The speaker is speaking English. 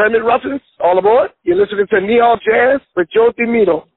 Kermit Ruffins, all aboard. You're listening to Neon Jazz with Joe DiMino.